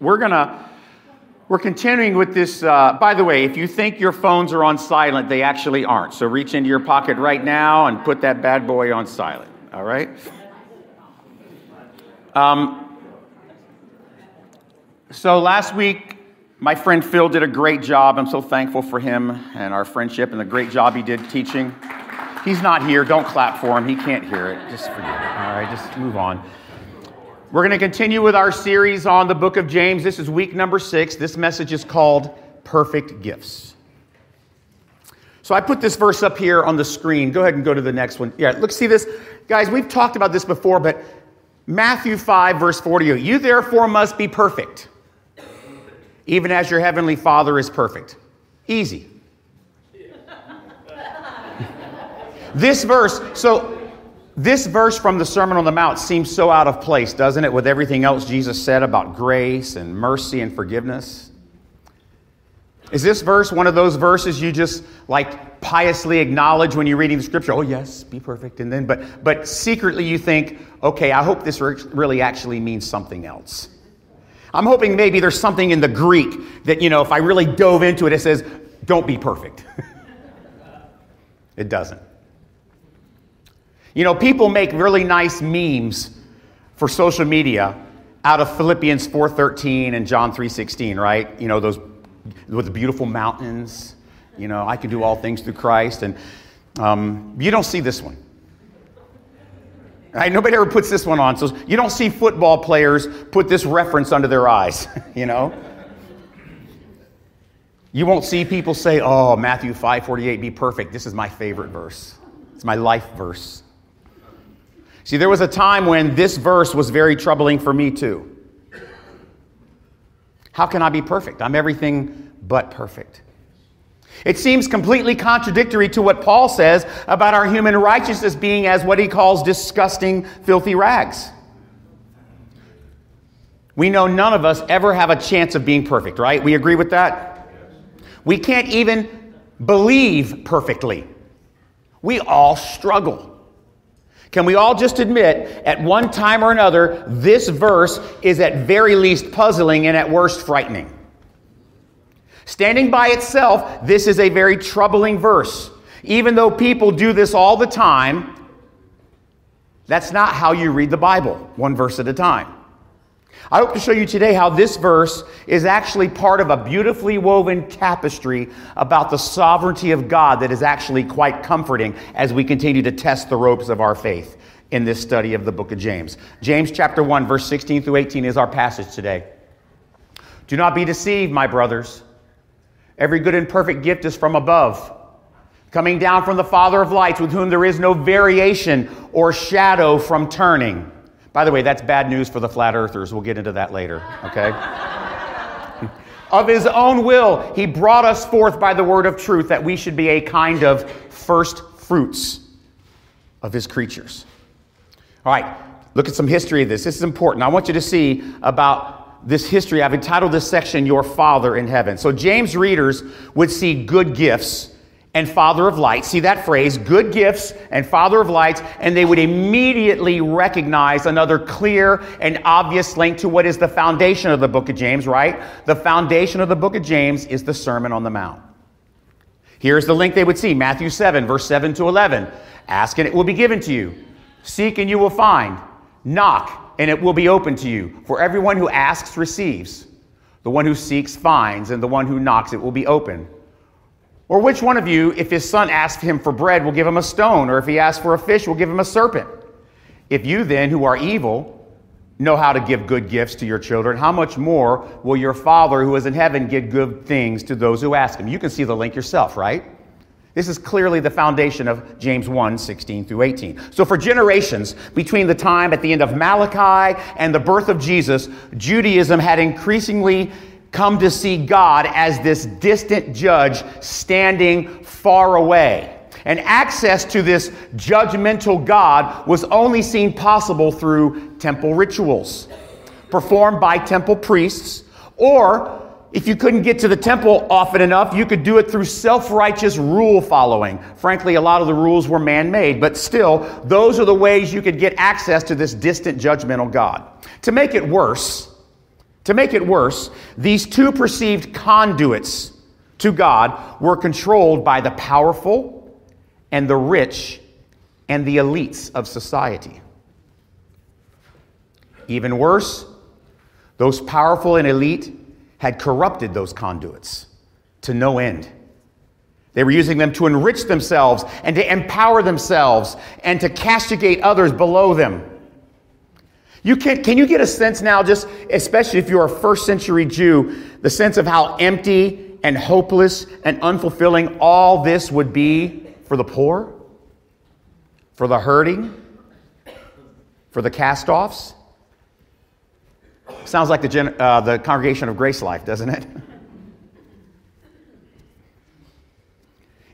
we're going to. We're continuing with this. Uh, by the way, if you think your phones are on silent, they actually aren't. So reach into your pocket right now and put that bad boy on silent. All right? Um, so last week, my friend Phil did a great job. I'm so thankful for him and our friendship and the great job he did teaching. He's not here. Don't clap for him. He can't hear it. Just forget it. All right, just move on. We're going to continue with our series on the book of James. This is week number six. This message is called Perfect Gifts. So I put this verse up here on the screen. Go ahead and go to the next one. Yeah, look, see this? Guys, we've talked about this before, but Matthew 5, verse 48 You therefore must be perfect, even as your heavenly Father is perfect. Easy. this verse, so this verse from the Sermon on the Mount seems so out of place, doesn't it, with everything else Jesus said about grace and mercy and forgiveness? Is this verse one of those verses you just like piously acknowledge when you're reading the scripture? Oh, yes, be perfect. And then, but, but secretly you think, okay, I hope this really actually means something else. I'm hoping maybe there's something in the Greek that, you know, if I really dove into it, it says, don't be perfect. it doesn't. You know, people make really nice memes for social media out of Philippians 4:13 and John 3:16, right? You know, those with the beautiful mountains. You know, I can do all things through Christ, and um, you don't see this one. Right? Nobody ever puts this one on. So you don't see football players put this reference under their eyes, you know? You won't see people say, "Oh, Matthew 5:48 be perfect. This is my favorite verse. It's my life verse." See, there was a time when this verse was very troubling for me too. How can I be perfect? I'm everything but perfect. It seems completely contradictory to what Paul says about our human righteousness being as what he calls disgusting, filthy rags. We know none of us ever have a chance of being perfect, right? We agree with that? We can't even believe perfectly. We all struggle. Can we all just admit, at one time or another, this verse is at very least puzzling and at worst frightening? Standing by itself, this is a very troubling verse. Even though people do this all the time, that's not how you read the Bible, one verse at a time. I hope to show you today how this verse is actually part of a beautifully woven tapestry about the sovereignty of God that is actually quite comforting as we continue to test the ropes of our faith in this study of the book of James. James chapter 1 verse 16 through 18 is our passage today. Do not be deceived, my brothers. Every good and perfect gift is from above, coming down from the Father of lights, with whom there is no variation or shadow from turning. By the way, that's bad news for the flat earthers. We'll get into that later, okay? of his own will, he brought us forth by the word of truth that we should be a kind of first fruits of his creatures. All right, look at some history of this. This is important. I want you to see about this history. I've entitled this section, Your Father in Heaven. So, James readers would see good gifts and Father of lights. See that phrase, good gifts and Father of lights, and they would immediately recognize another clear and obvious link to what is the foundation of the book of James, right? The foundation of the book of James is the Sermon on the Mount. Here's the link they would see Matthew 7, verse 7 to 11. Ask and it will be given to you. Seek and you will find. Knock and it will be open to you. For everyone who asks receives. The one who seeks finds, and the one who knocks it will be open. Or which one of you, if his son asks him for bread, will give him a stone, or if he asks for a fish, will give him a serpent? If you then, who are evil, know how to give good gifts to your children, how much more will your Father who is in heaven give good things to those who ask him? You can see the link yourself, right? This is clearly the foundation of James 1 16 through 18. So, for generations, between the time at the end of Malachi and the birth of Jesus, Judaism had increasingly come to see God as this distant judge standing far away. And access to this judgmental God was only seen possible through temple rituals performed by temple priests, or if you couldn't get to the temple often enough, you could do it through self righteous rule following. Frankly, a lot of the rules were man made, but still, those are the ways you could get access to this distant judgmental God. To make it worse, To make it worse, these two perceived conduits to God were controlled by the powerful and the rich and the elites of society. Even worse, those powerful and elite had corrupted those conduits to no end. They were using them to enrich themselves and to empower themselves and to castigate others below them. You can, can you get a sense now, just especially if you're a first century Jew, the sense of how empty and hopeless and unfulfilling all this would be for the poor, for the hurting, for the cast offs? Sounds like the, gen, uh, the congregation of Grace Life, doesn't it?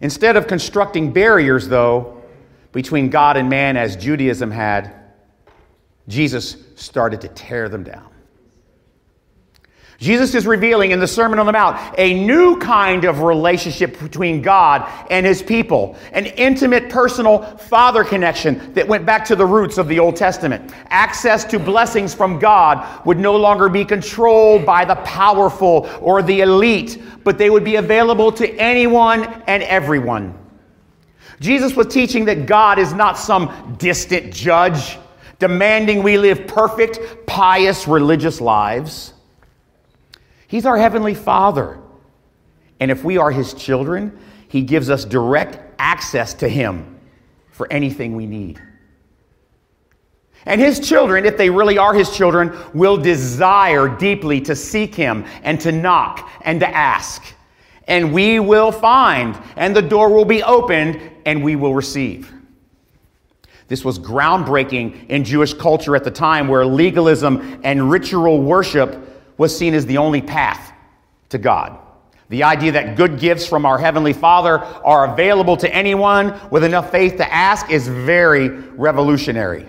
Instead of constructing barriers, though, between God and man as Judaism had, Jesus started to tear them down. Jesus is revealing in the Sermon on the Mount a new kind of relationship between God and his people, an intimate, personal father connection that went back to the roots of the Old Testament. Access to blessings from God would no longer be controlled by the powerful or the elite, but they would be available to anyone and everyone. Jesus was teaching that God is not some distant judge demanding we live perfect, pious, religious lives. He's our Heavenly Father. And if we are His children, He gives us direct access to Him for anything we need. And His children, if they really are His children, will desire deeply to seek Him and to knock and to ask. And we will find, and the door will be opened, and we will receive. This was groundbreaking in Jewish culture at the time where legalism and ritual worship was seen as the only path to God. The idea that good gifts from our Heavenly Father are available to anyone with enough faith to ask is very revolutionary.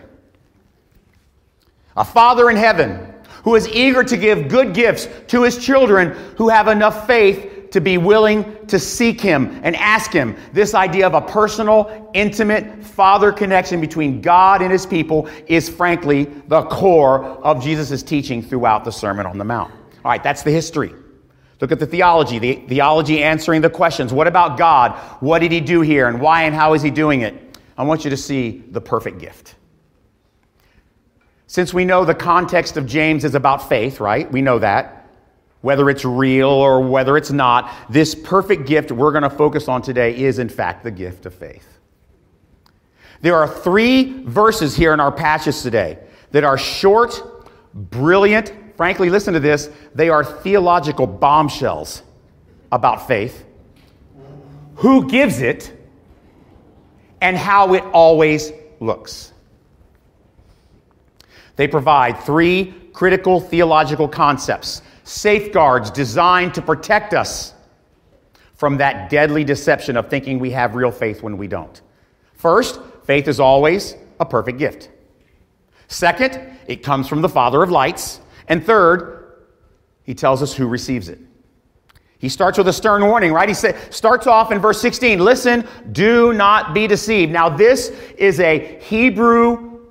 A Father in heaven who is eager to give good gifts to his children who have enough faith to be willing to seek him and ask him. This idea of a personal, intimate father connection between God and his people is frankly the core of Jesus' teaching throughout the Sermon on the Mount. All right, that's the history. Look at the theology, the theology answering the questions. What about God? What did he do here? And why and how is he doing it? I want you to see the perfect gift. Since we know the context of James is about faith, right? We know that. Whether it's real or whether it's not, this perfect gift we're going to focus on today is, in fact, the gift of faith. There are three verses here in our passage today that are short, brilliant, frankly, listen to this, they are theological bombshells about faith, who gives it, and how it always looks. They provide three critical theological concepts, safeguards designed to protect us from that deadly deception of thinking we have real faith when we don't. First, faith is always a perfect gift. Second, it comes from the Father of lights. And third, he tells us who receives it. He starts with a stern warning, right? He say, starts off in verse 16 listen, do not be deceived. Now, this is a Hebrew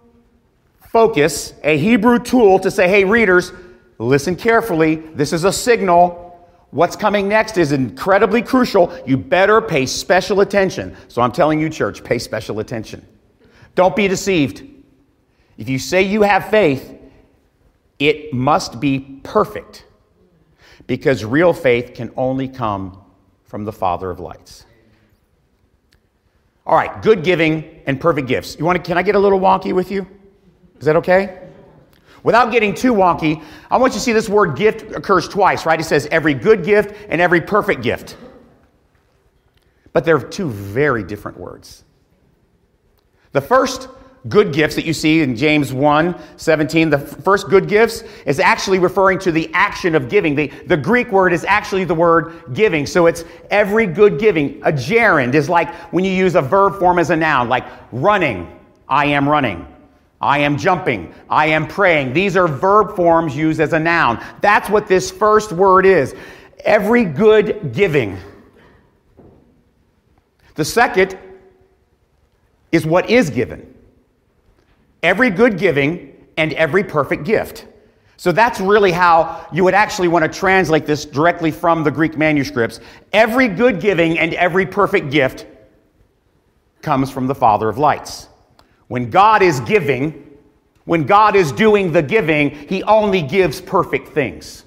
focus, a Hebrew tool to say, hey, readers, listen carefully. This is a signal. What's coming next is incredibly crucial. You better pay special attention. So I'm telling you, church, pay special attention. Don't be deceived. If you say you have faith, it must be perfect because real faith can only come from the Father of lights. All right, good giving and perfect gifts. You want to, can I get a little wonky with you? Is that okay? Without getting too wonky, I want you to see this word gift occurs twice, right? It says every good gift and every perfect gift. But they're two very different words. The first good gifts that you see in James 1 17, the first good gifts is actually referring to the action of giving. The, the Greek word is actually the word giving. So it's every good giving. A gerund is like when you use a verb form as a noun, like running, I am running. I am jumping. I am praying. These are verb forms used as a noun. That's what this first word is. Every good giving. The second is what is given every good giving and every perfect gift. So that's really how you would actually want to translate this directly from the Greek manuscripts. Every good giving and every perfect gift comes from the Father of lights. When God is giving, when God is doing the giving, He only gives perfect things.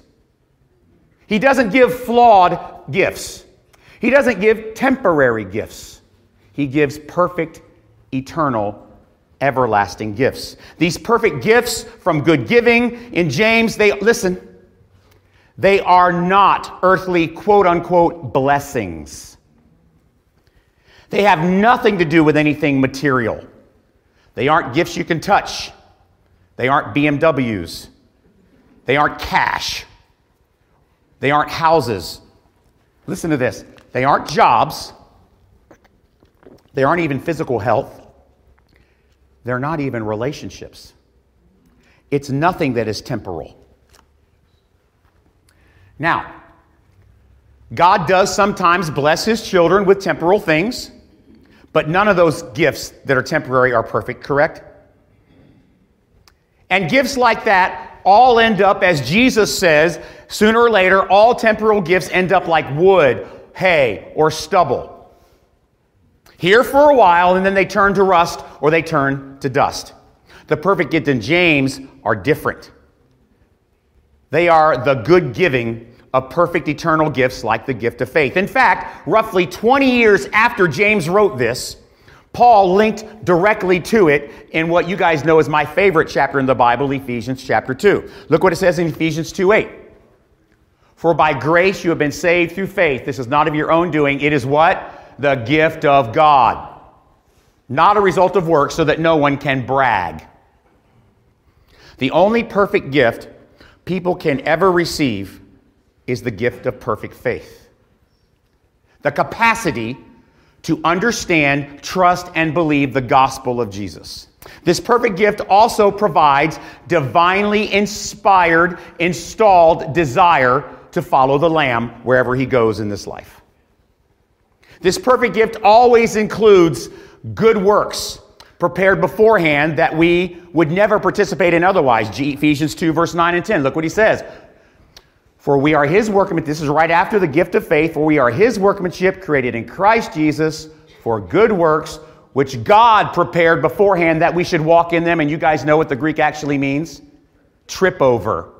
He doesn't give flawed gifts, He doesn't give temporary gifts. He gives perfect, eternal everlasting gifts. These perfect gifts from good giving in James, they, listen, they are not earthly quote unquote blessings. They have nothing to do with anything material. They aren't gifts you can touch. They aren't BMWs. They aren't cash. They aren't houses. Listen to this. They aren't jobs. They aren't even physical health. They're not even relationships. It's nothing that is temporal. Now, God does sometimes bless his children with temporal things, but none of those gifts that are temporary are perfect, correct? And gifts like that all end up, as Jesus says, sooner or later, all temporal gifts end up like wood, hay, or stubble here for a while, and then they turn to rust or they turn to dust. The perfect gift in James are different. They are the good giving of perfect eternal gifts like the gift of faith. In fact, roughly 20 years after James wrote this, Paul linked directly to it in what you guys know is my favorite chapter in the Bible, Ephesians chapter 2. Look what it says in Ephesians 2 8. For by grace you have been saved through faith. This is not of your own doing. It is what? the gift of God, not a result of work, so that no one can brag. The only perfect gift people can ever receive is the gift of perfect faith. The capacity to understand, trust, and believe the gospel of Jesus. This perfect gift also provides divinely inspired, installed desire to follow the Lamb wherever he goes in this life. This perfect gift always includes good works prepared beforehand that we would never participate in otherwise. Ephesians 2, verse 9 and 10. Look what he says. For we are his workmanship. This is right after the gift of faith. For we are his workmanship created in Christ Jesus for good works, which God prepared beforehand that we should walk in them. And you guys know what the Greek actually means trip over.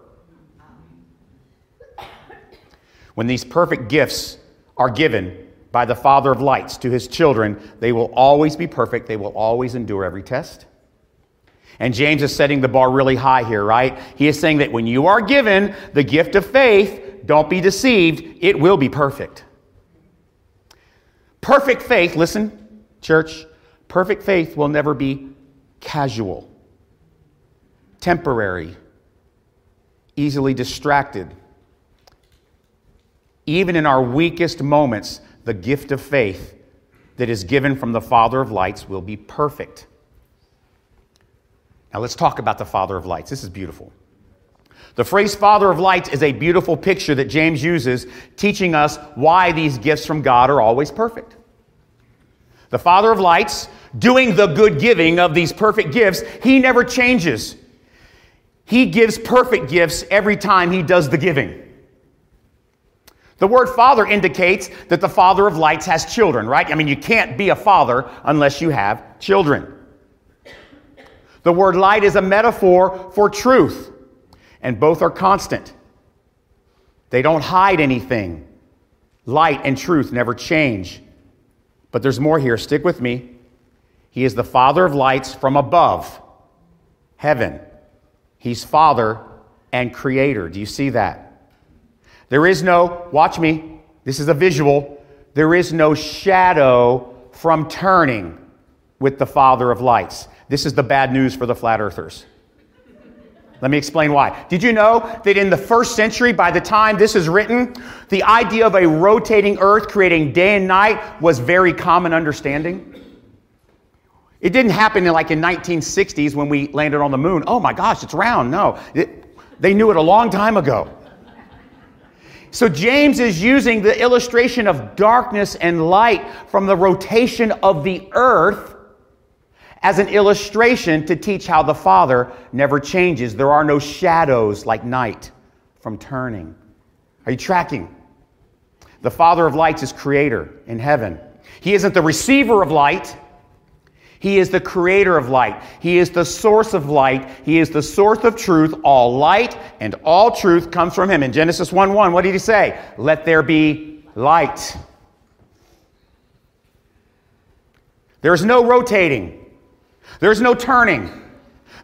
When these perfect gifts are given, by the Father of lights to his children, they will always be perfect. They will always endure every test. And James is setting the bar really high here, right? He is saying that when you are given the gift of faith, don't be deceived, it will be perfect. Perfect faith, listen, church, perfect faith will never be casual, temporary, easily distracted. Even in our weakest moments, the gift of faith that is given from the Father of lights will be perfect. Now let's talk about the Father of lights. This is beautiful. The phrase Father of lights is a beautiful picture that James uses, teaching us why these gifts from God are always perfect. The Father of lights, doing the good giving of these perfect gifts, he never changes. He gives perfect gifts every time he does the giving. The word father indicates that the father of lights has children, right? I mean, you can't be a father unless you have children. The word light is a metaphor for truth, and both are constant. They don't hide anything. Light and truth never change. But there's more here. Stick with me. He is the father of lights from above, heaven. He's father and creator. Do you see that? There is no, watch me, this is a visual, there is no shadow from turning with the Father of lights. This is the bad news for the flat earthers. Let me explain why. Did you know that in the first century, by the time this is written, the idea of a rotating earth creating day and night was very common understanding? It didn't happen in like in 1960s when we landed on the moon. Oh my gosh, it's round. No, it, they knew it a long time ago. So James is using the illustration of darkness and light from the rotation of the earth as an illustration to teach how the Father never changes. There are no shadows like night from turning. Are you tracking? The Father of lights is creator in heaven. He isn't the receiver of light. He is the creator of light. He is the source of light. He is the source of truth. All light and all truth comes from him. In Genesis 1 1, what did he say? Let there be light. There's no rotating, there's no turning.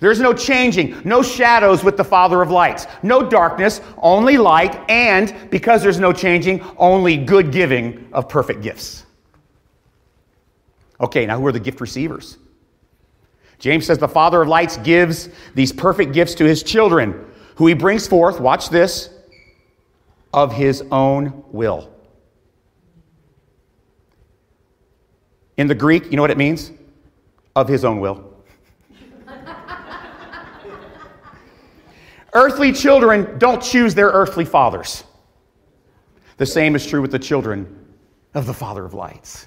There's no changing, no shadows with the Father of lights, no darkness, only light, and because there's no changing, only good giving of perfect gifts. Okay, now who are the gift receivers? James says the Father of lights gives these perfect gifts to his children, who he brings forth, watch this, of his own will. In the Greek, you know what it means? Of his own will. earthly children don't choose their earthly fathers. The same is true with the children of the Father of lights.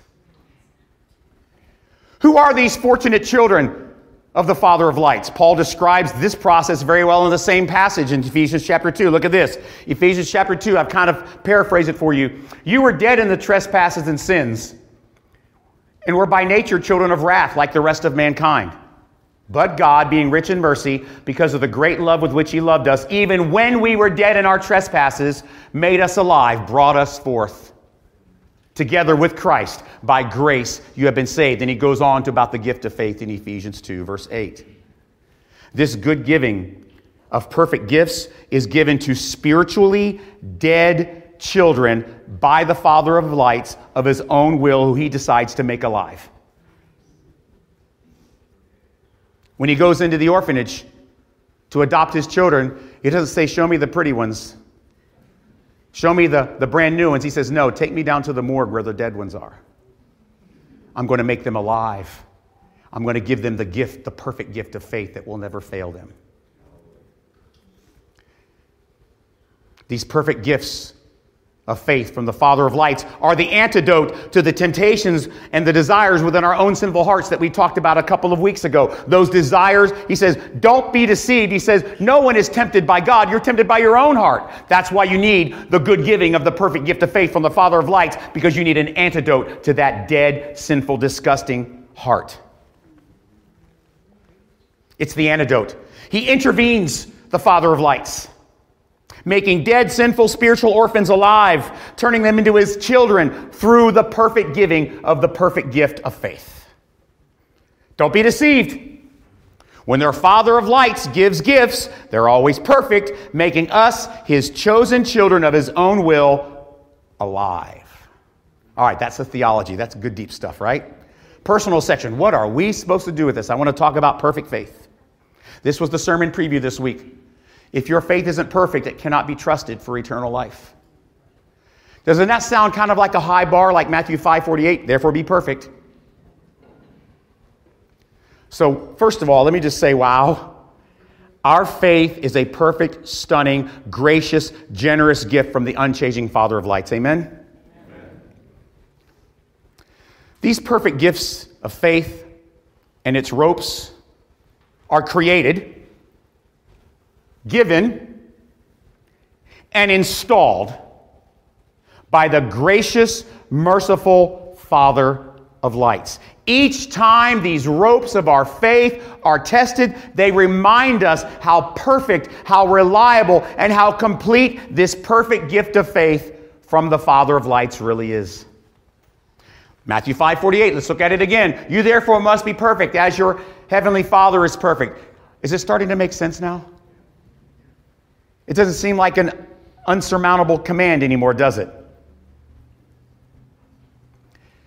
Who are these fortunate children of the Father of lights? Paul describes this process very well in the same passage in Ephesians chapter 2. Look at this. Ephesians chapter 2, I've kind of paraphrased it for you. You were dead in the trespasses and sins, and we were by nature children of wrath like the rest of mankind. But God, being rich in mercy, because of the great love with which He loved us, even when we were dead in our trespasses, made us alive, brought us forth together with Christ. By grace you have been saved. And he goes on to about the gift of faith in Ephesians 2, verse 8. This good giving of perfect gifts is given to spiritually dead children by the Father of lights of his own will, who he decides to make alive. When he goes into the orphanage to adopt his children, he doesn't say, Show me the pretty ones. Show me the, the brand new ones. He says, No, take me down to the morgue where the dead ones are. I'm going to make them alive. I'm going to give them the gift, the perfect gift of faith that will never fail them. These perfect gifts of faith from the Father of lights are the antidote to the temptations and the desires within our own sinful hearts that we talked about a couple of weeks ago. Those desires, he says, don't be deceived. He says, no one is tempted by God. You're tempted by your own heart. That's why you need the good giving of the perfect gift of faith from the Father of lights, because you need an antidote to that dead, sinful, disgusting heart. It's the antidote. He intervenes, the Father of lights making dead, sinful spiritual orphans alive, turning them into his children through the perfect giving of the perfect gift of faith. Don't be deceived. When their Father of lights gives gifts, they're always perfect, making us, his chosen children of his own will, alive. All right, that's the theology. That's good, deep stuff, right? Personal section. What are we supposed to do with this? I want to talk about perfect faith. This was the sermon preview this week. If your faith isn't perfect, it cannot be trusted for eternal life. Doesn't that sound kind of like a high bar, like Matthew 5:48? Therefore, be perfect. So, first of all, let me just say, wow. Our faith is a perfect, stunning, gracious, generous gift from the unchanging Father of lights. Amen? Amen? These perfect gifts of faith and its ropes are created given, and installed by the gracious, merciful Father of lights. Each time these ropes of our faith are tested, they remind us how perfect, how reliable, and how complete this perfect gift of faith from the Father of lights really is. Matthew 5 48, let's look at it again. You therefore must be perfect as your heavenly Father is perfect. Is it starting to make sense now? It doesn't seem like an unsurmountable command anymore, does it?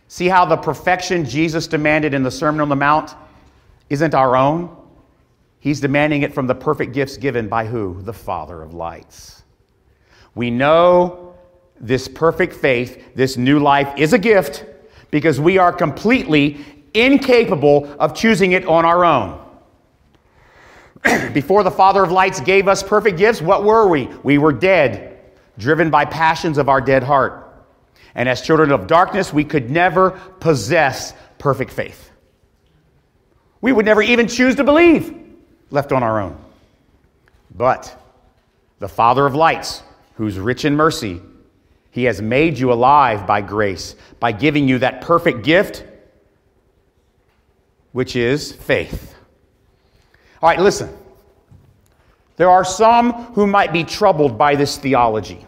See how the perfection Jesus demanded in the Sermon on the Mount isn't our own? He's demanding it from the perfect gifts given by who? The Father of lights. We know this perfect faith, this new life, is a gift because we are completely incapable of choosing it on our own. Before the Father of lights gave us perfect gifts, what were we? We were dead, driven by passions of our dead heart. And as children of darkness, we could never possess perfect faith. We would never even choose to believe left on our own. But the Father of lights, who's rich in mercy, he has made you alive by grace, by giving you that perfect gift, which is faith. All right, listen. There are some who might be troubled by this theology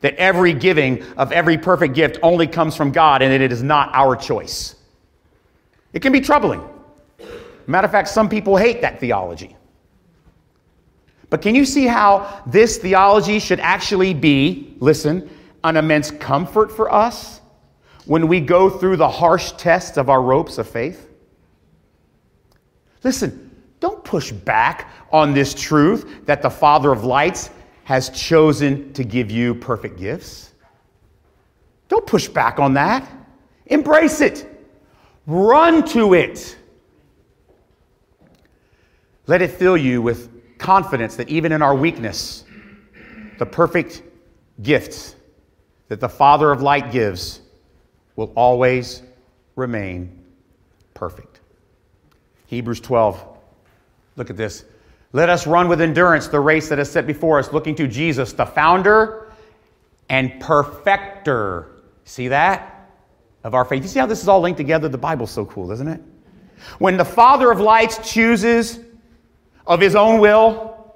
that every giving of every perfect gift only comes from God and that it is not our choice. It can be troubling. Matter of fact, some people hate that theology. But can you see how this theology should actually be, listen, an immense comfort for us when we go through the harsh tests of our ropes of faith? Listen, don't push back on this truth that the Father of lights has chosen to give you perfect gifts. Don't push back on that. Embrace it. Run to it. Let it fill you with confidence that even in our weakness, the perfect gifts that the Father of light gives will always remain perfect. Hebrews 12. Look at this. Let us run with endurance the race that is set before us, looking to Jesus, the founder and perfecter. See that? Of our faith. You see how this is all linked together? The Bible's so cool, isn't it? When the Father of lights chooses of his own will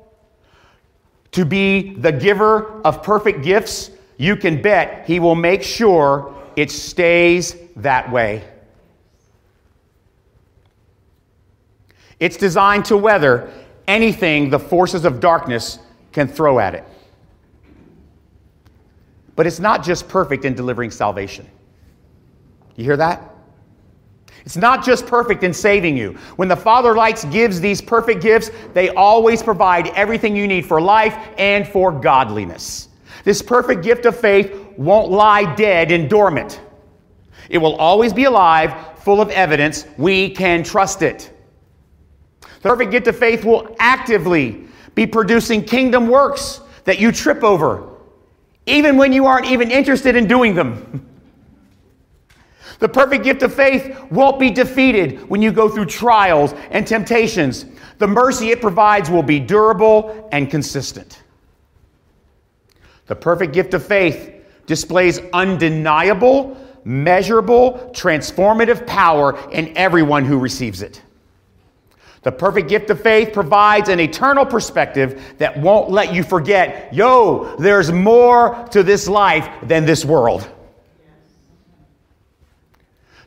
to be the giver of perfect gifts, you can bet he will make sure it stays that way. It's designed to weather anything the forces of darkness can throw at it. But it's not just perfect in delivering salvation. You hear that? It's not just perfect in saving you. When the Father Lights gives these perfect gifts, they always provide everything you need for life and for godliness. This perfect gift of faith won't lie dead and dormant. It will always be alive, full of evidence. We can trust it. The perfect gift of faith will actively be producing kingdom works that you trip over, even when you aren't even interested in doing them. The perfect gift of faith won't be defeated when you go through trials and temptations. The mercy it provides will be durable and consistent. The perfect gift of faith displays undeniable, measurable, transformative power in everyone who receives it. The perfect gift of faith provides an eternal perspective that won't let you forget yo, there's more to this life than this world.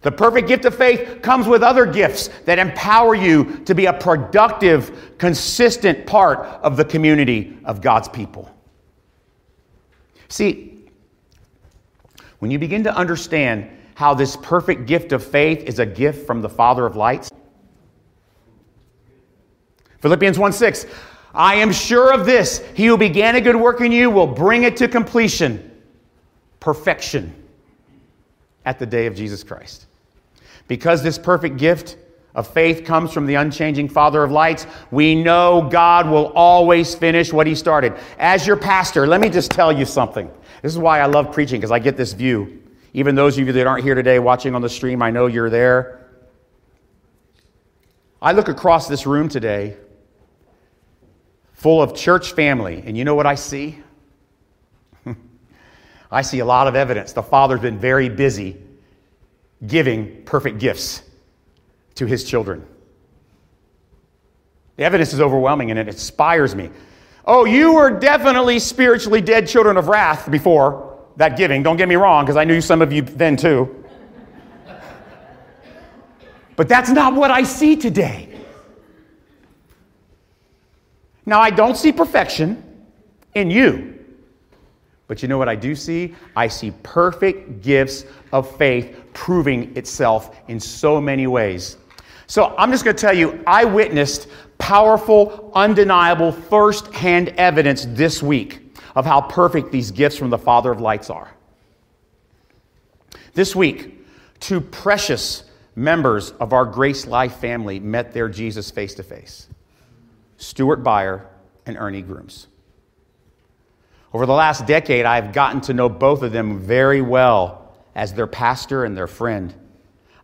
The perfect gift of faith comes with other gifts that empower you to be a productive, consistent part of the community of God's people. See, when you begin to understand how this perfect gift of faith is a gift from the Father of lights, Philippians 1 6, I am sure of this. He who began a good work in you will bring it to completion, perfection, at the day of Jesus Christ. Because this perfect gift of faith comes from the unchanging Father of lights, we know God will always finish what He started. As your pastor, let me just tell you something. This is why I love preaching, because I get this view. Even those of you that aren't here today watching on the stream, I know you're there. I look across this room today full of church family, and you know what I see? I see a lot of evidence. The Father's been very busy giving perfect gifts to his children. The evidence is overwhelming and it inspires me. Oh, you were definitely spiritually dead children of wrath before that giving. Don't get me wrong, because I knew some of you then too. But that's not what I see today. Now, I don't see perfection in you. But you know what I do see? I see perfect gifts of faith proving itself in so many ways. So I'm just going to tell you, I witnessed powerful, undeniable, first hand evidence this week of how perfect these gifts from the Father of lights are. This week, two precious members of our Grace Life family met their Jesus face to face Stuart Byer and Ernie Grooms. Over the last decade, I've gotten to know both of them very well as their pastor and their friend.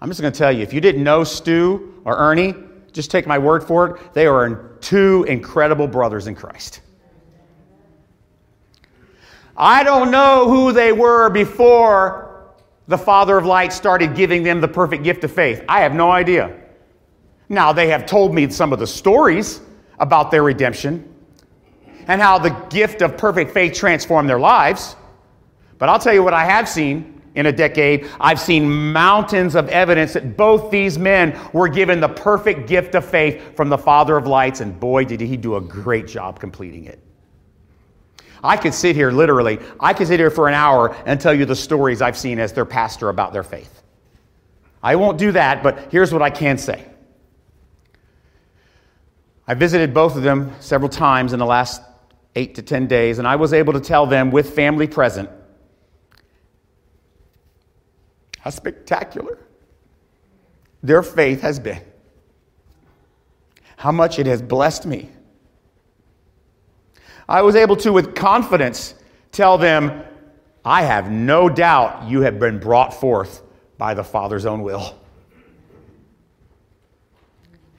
I'm just going to tell you if you didn't know Stu or Ernie, just take my word for it. They are two incredible brothers in Christ. I don't know who they were before the Father of Light started giving them the perfect gift of faith. I have no idea. Now, they have told me some of the stories about their redemption and how the gift of perfect faith transformed their lives. But I'll tell you what I have seen in a decade. I've seen mountains of evidence that both these men were given the perfect gift of faith from the Father of lights, and boy, did he do a great job completing it. I could sit here literally, I could sit here for an hour and tell you the stories I've seen as their pastor about their faith. I won't do that, but here's what I can say. I visited both of them several times in the last eight to 10 days, and I was able to tell them with family present how spectacular their faith has been, how much it has blessed me. I was able to, with confidence, tell them, I have no doubt you have been brought forth by the Father's own will.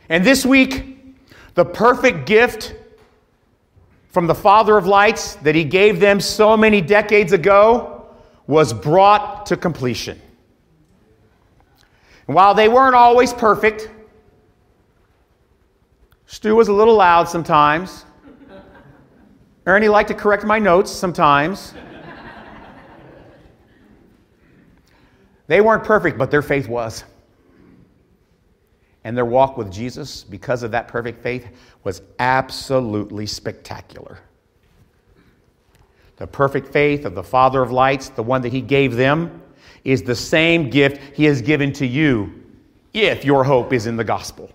And this week, the perfect gift from the Father of lights that He gave them so many decades ago was brought to completion. And while they weren't always perfect, Stu was a little loud sometimes. Ernie liked to correct my notes sometimes. they weren't perfect, but their faith was. And their walk with Jesus, because of that perfect faith, was absolutely spectacular. The perfect faith of the Father of lights, the one that He gave them, is the same gift He has given to you if your hope is in the gospel.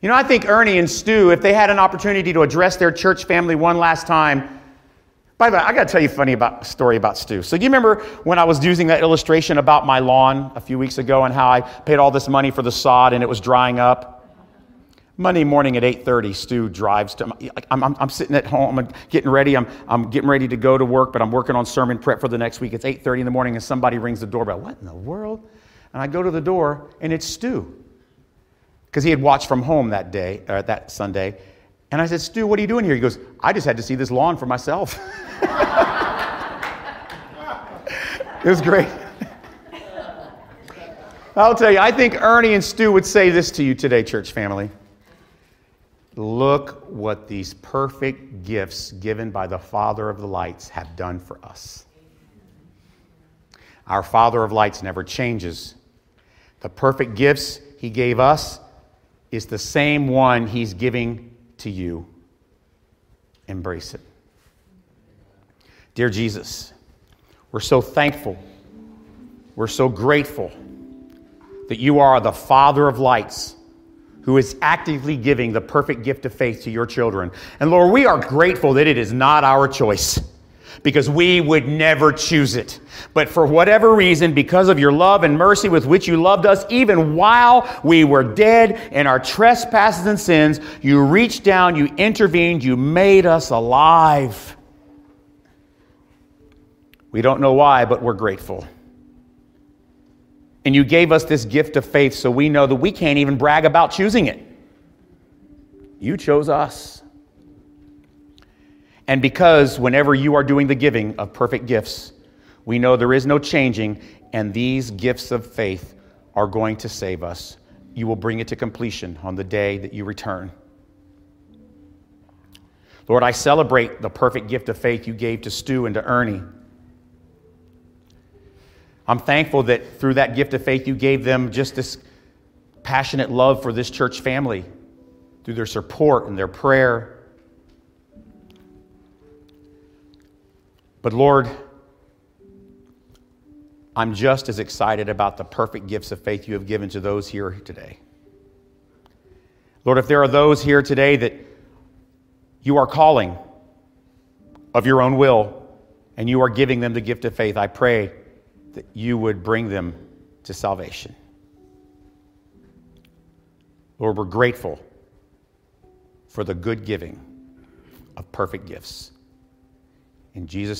You know, I think Ernie and Stu, if they had an opportunity to address their church family one last time, by the way, I got to tell you a funny about, story about Stu. So, do you remember when I was using that illustration about my lawn a few weeks ago and how I paid all this money for the sod and it was drying up? Monday morning at 8.30, Stu drives to, I'm, I'm, I'm, sitting at home, I'm getting ready, I'm, I'm getting ready to go to work, but I'm working on sermon prep for the next week. It's 8.30 in the morning and somebody rings the doorbell. What in the world? And I go to the door and it's Stu because he had watched from home that day, or that Sunday. And I said, Stu, what are you doing here? He goes, I just had to see this lawn for myself. it was great. I'll tell you, I think Ernie and Stu would say this to you today, church family. Look what these perfect gifts given by the Father of the lights have done for us. Our Father of lights never changes. The perfect gifts he gave us is the same one He's giving to you. Embrace it. Dear Jesus, we're so thankful, we're so grateful that you are the Father of lights who is actively giving the perfect gift of faith to your children. And Lord, we are grateful that it is not our choice because we would never choose it. But for whatever reason, because of your love and mercy with which you loved us, even while we were dead in our trespasses and sins, you reached down, you intervened, you made us alive. We don't know why, but we're grateful. And you gave us this gift of faith so we know that we can't even brag about choosing it. You chose us. And because whenever you are doing the giving of perfect gifts, we know there is no changing, and these gifts of faith are going to save us. You will bring it to completion on the day that you return. Lord, I celebrate the perfect gift of faith you gave to Stu and to Ernie. I'm thankful that through that gift of faith, you gave them just this passionate love for this church family through their support and their prayer But Lord, I'm just as excited about the perfect gifts of faith you have given to those here today. Lord, if there are those here today that you are calling of your own will and you are giving them the gift of faith, I pray that you would bring them to salvation. Lord, we're grateful for the good giving of perfect gifts. In Jesus'